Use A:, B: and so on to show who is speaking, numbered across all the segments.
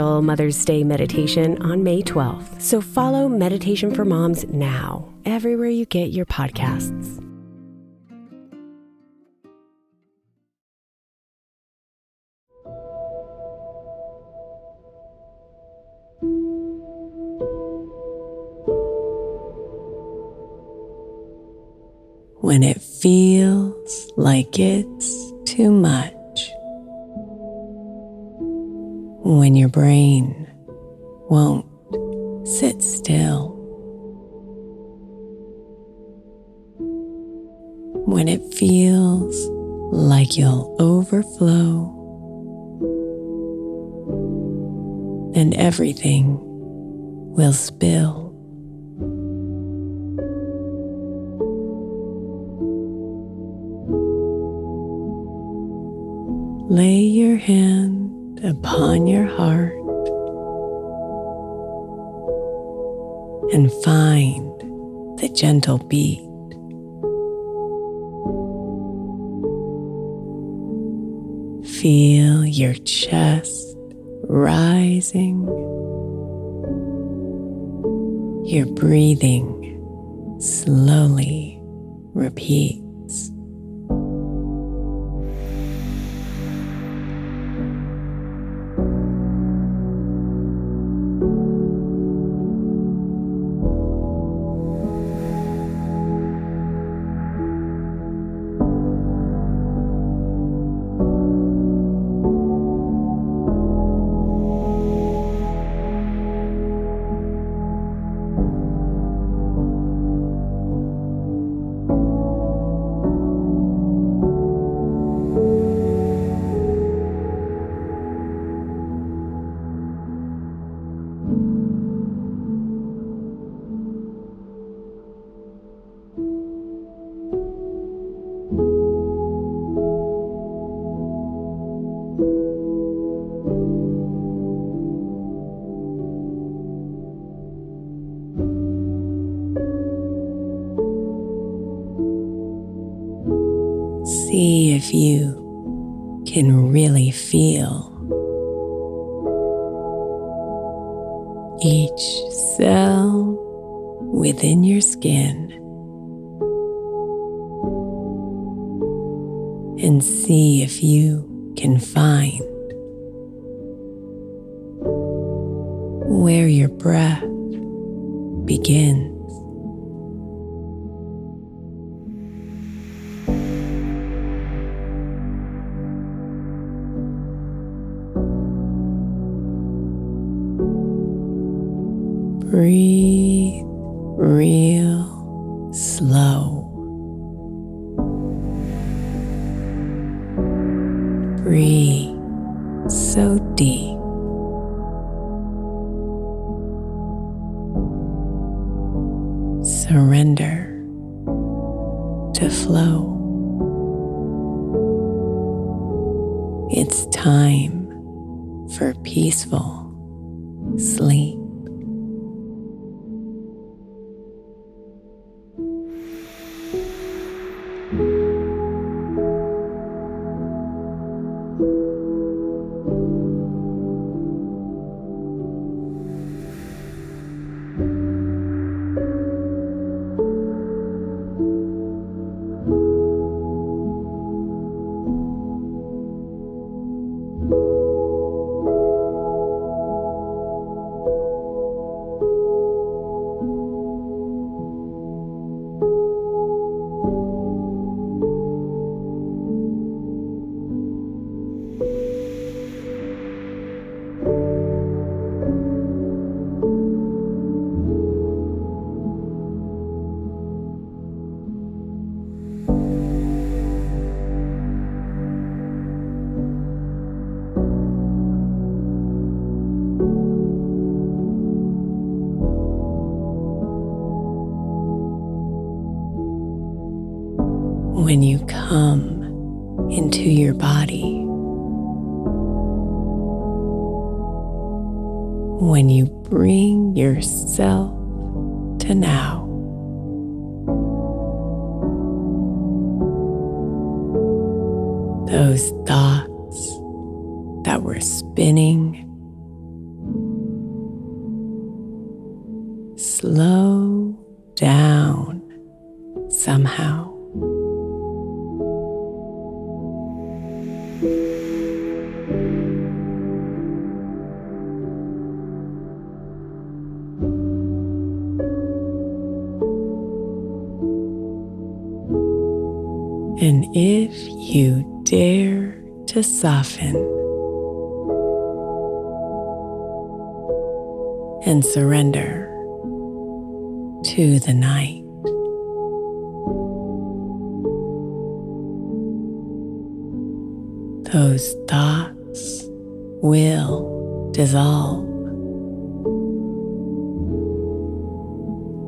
A: Mother's Day meditation on May 12th. So follow Meditation for Moms now, everywhere you get your podcasts. when it feels like it's too much. When your brain won't sit still. When it feels like you'll overflow and everything will spill. Lay your hand upon your heart and find the gentle beat. Feel your chest rising, your breathing slowly repeat. And see if you can find where your breath begins. Breathe
B: sleep. Come into your body, when you bring yourself to now. Those thoughts that were spinning if you dare to soften and surrender to the night, those thoughts will dissolve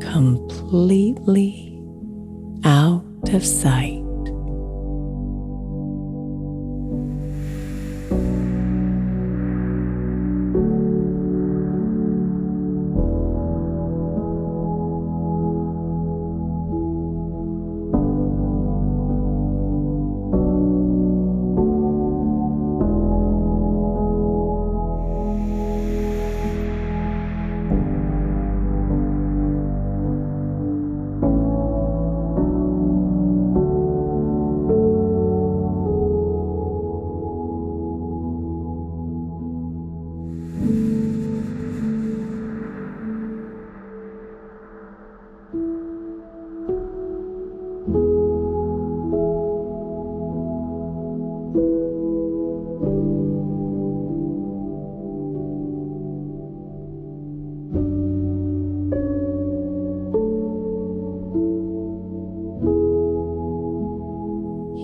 B: completely out of sight.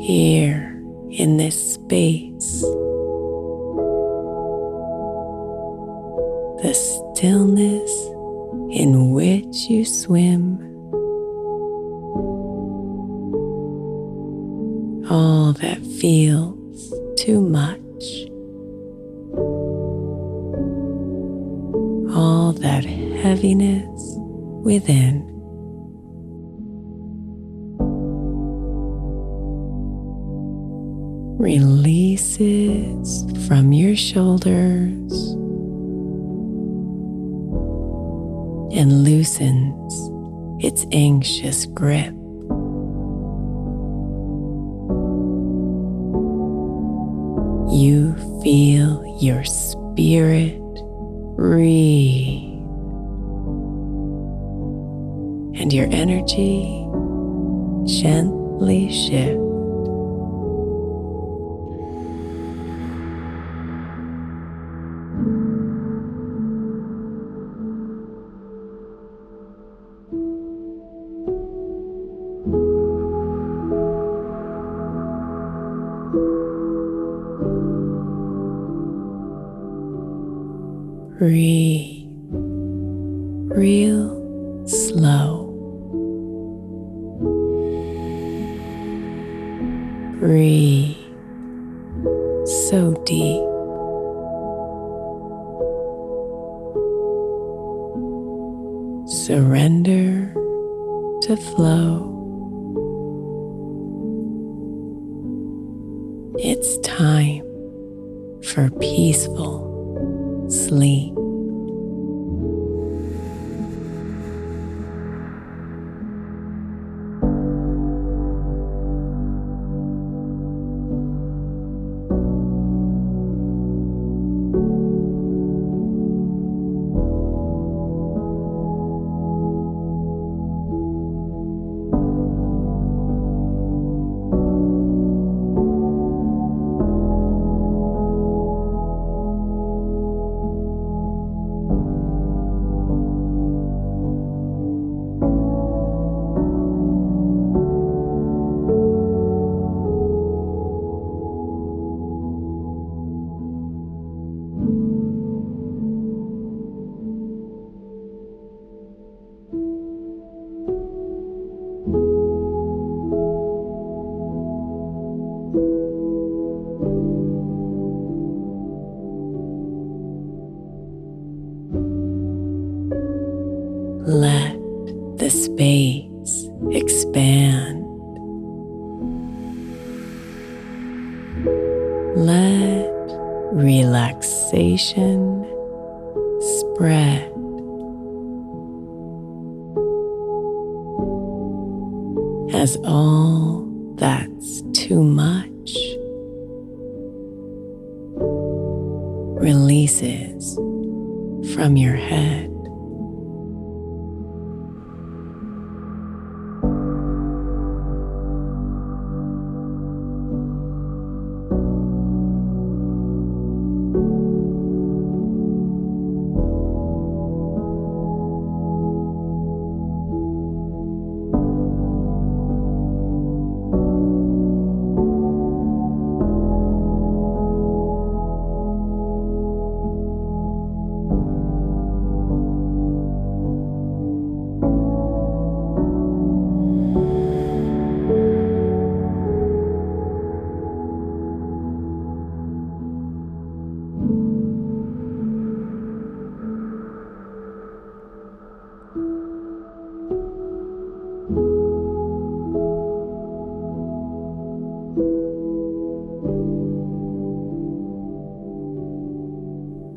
B: Here in this space. The stillness in which you swim. All that feels too much. All that heaviness within. Releases from your shoulders and loosens its anxious grip. You feel your spirit breathe and your energy gently shift. It's time for peaceful sleep.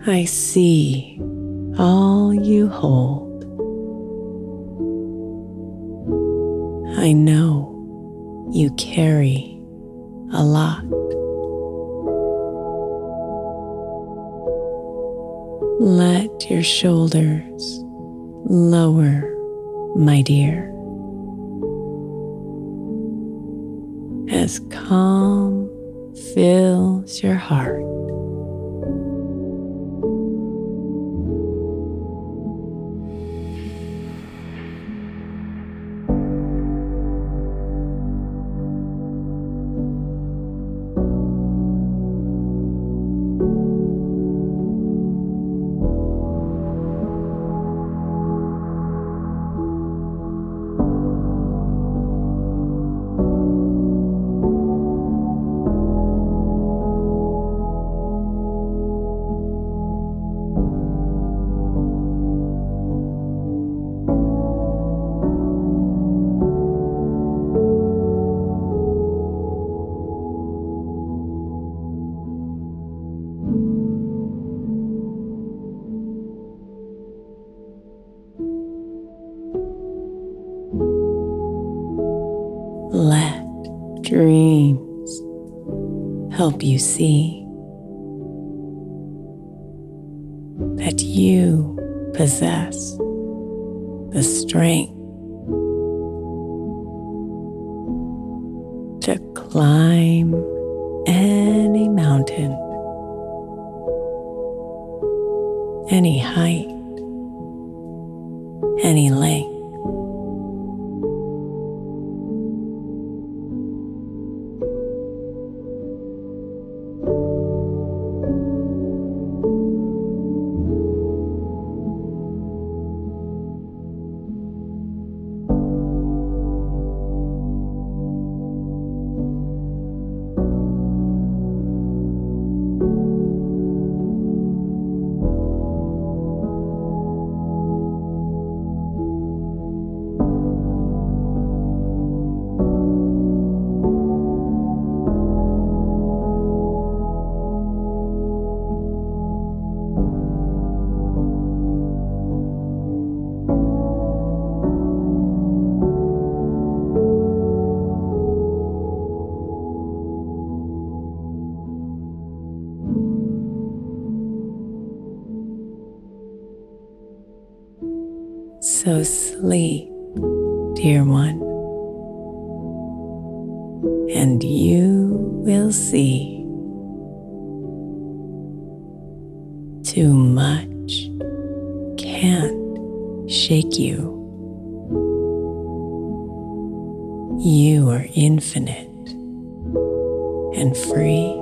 B: I see all you hold. I know you carry a lot. Let your shoulders lower, my dear, as calm fills your heart. Help you see that you possess the strength to climb any mountain, any height, any length. Sleep, dear one, and you will see too much can't shake you. You are infinite and free.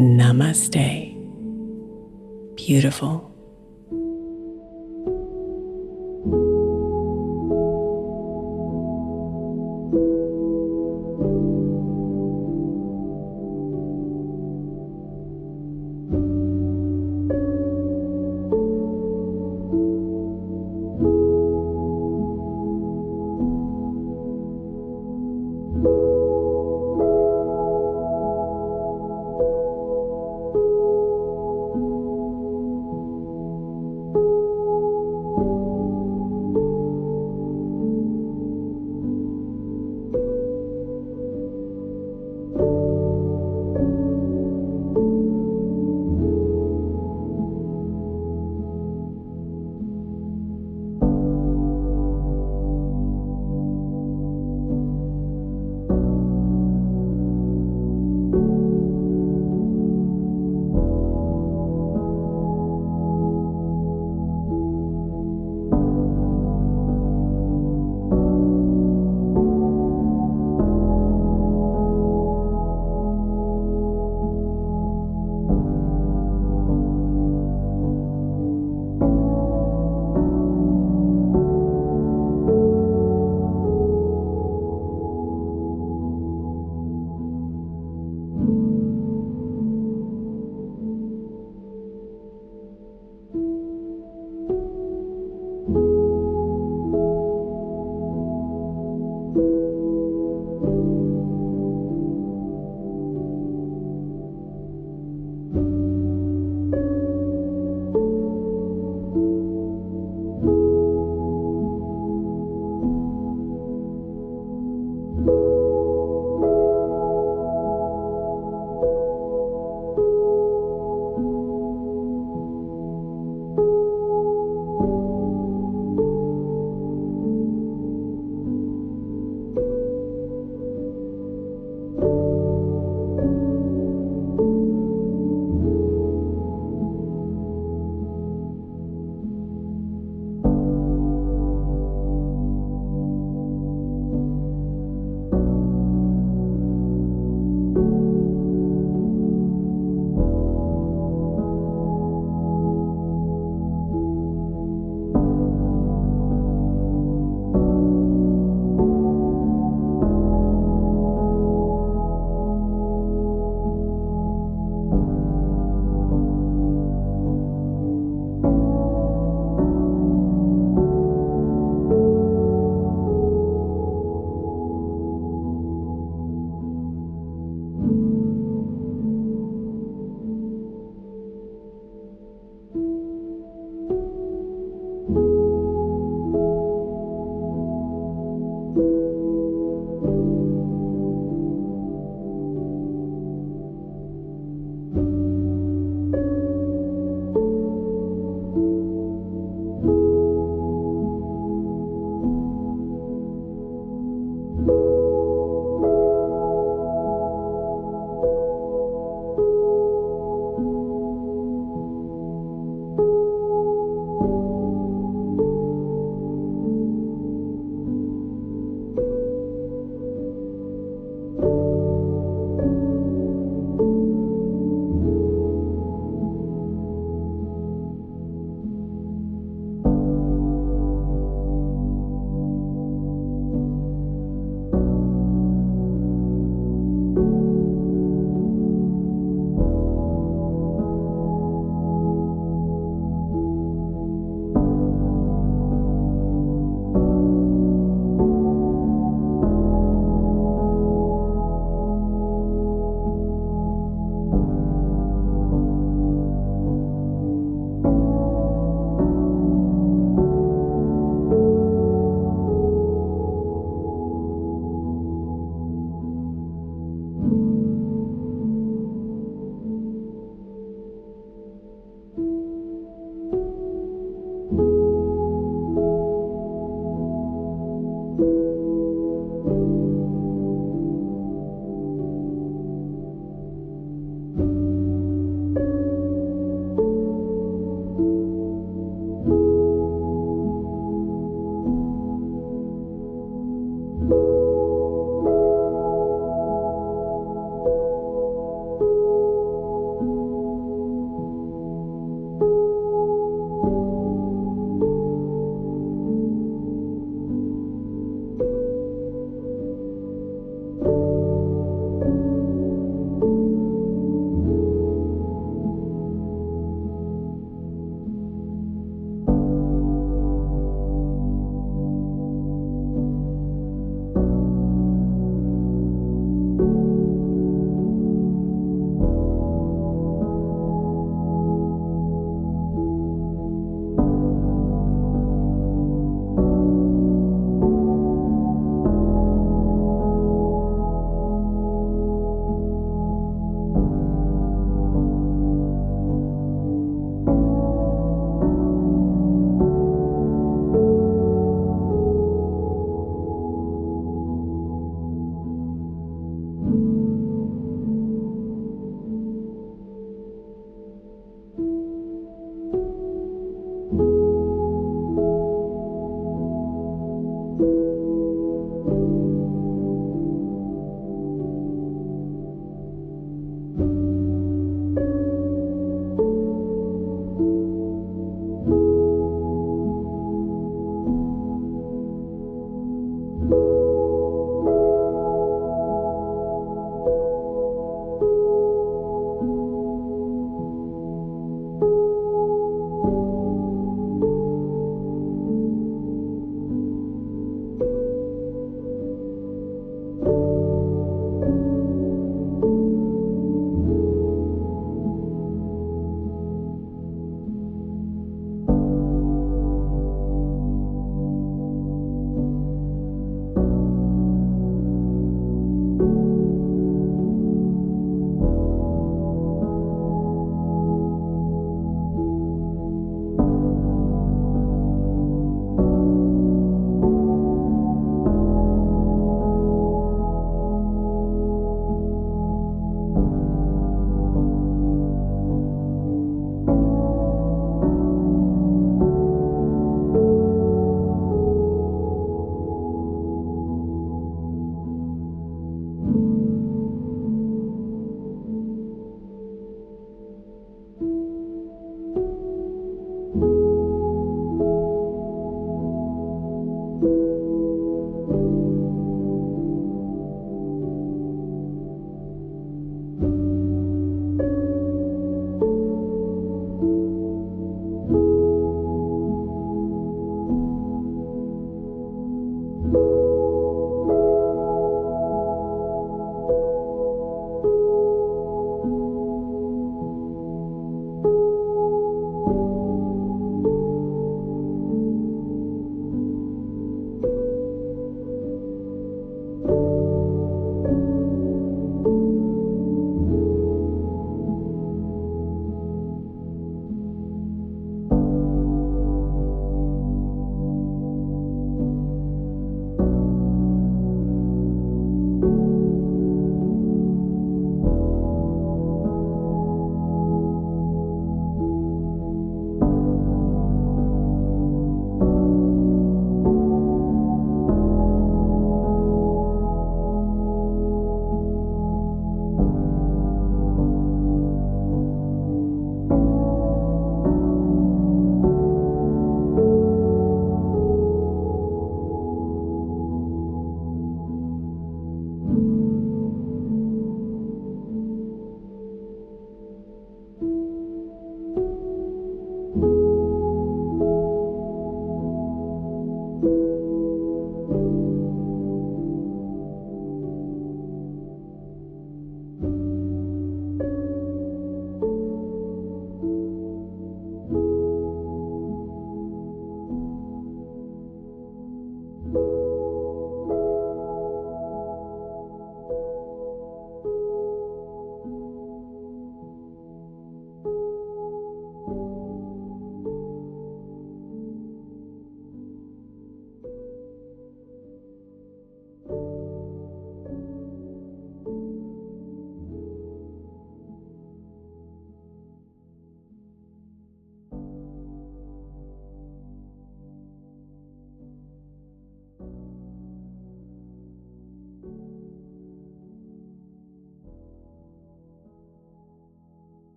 B: Namaste. Beautiful.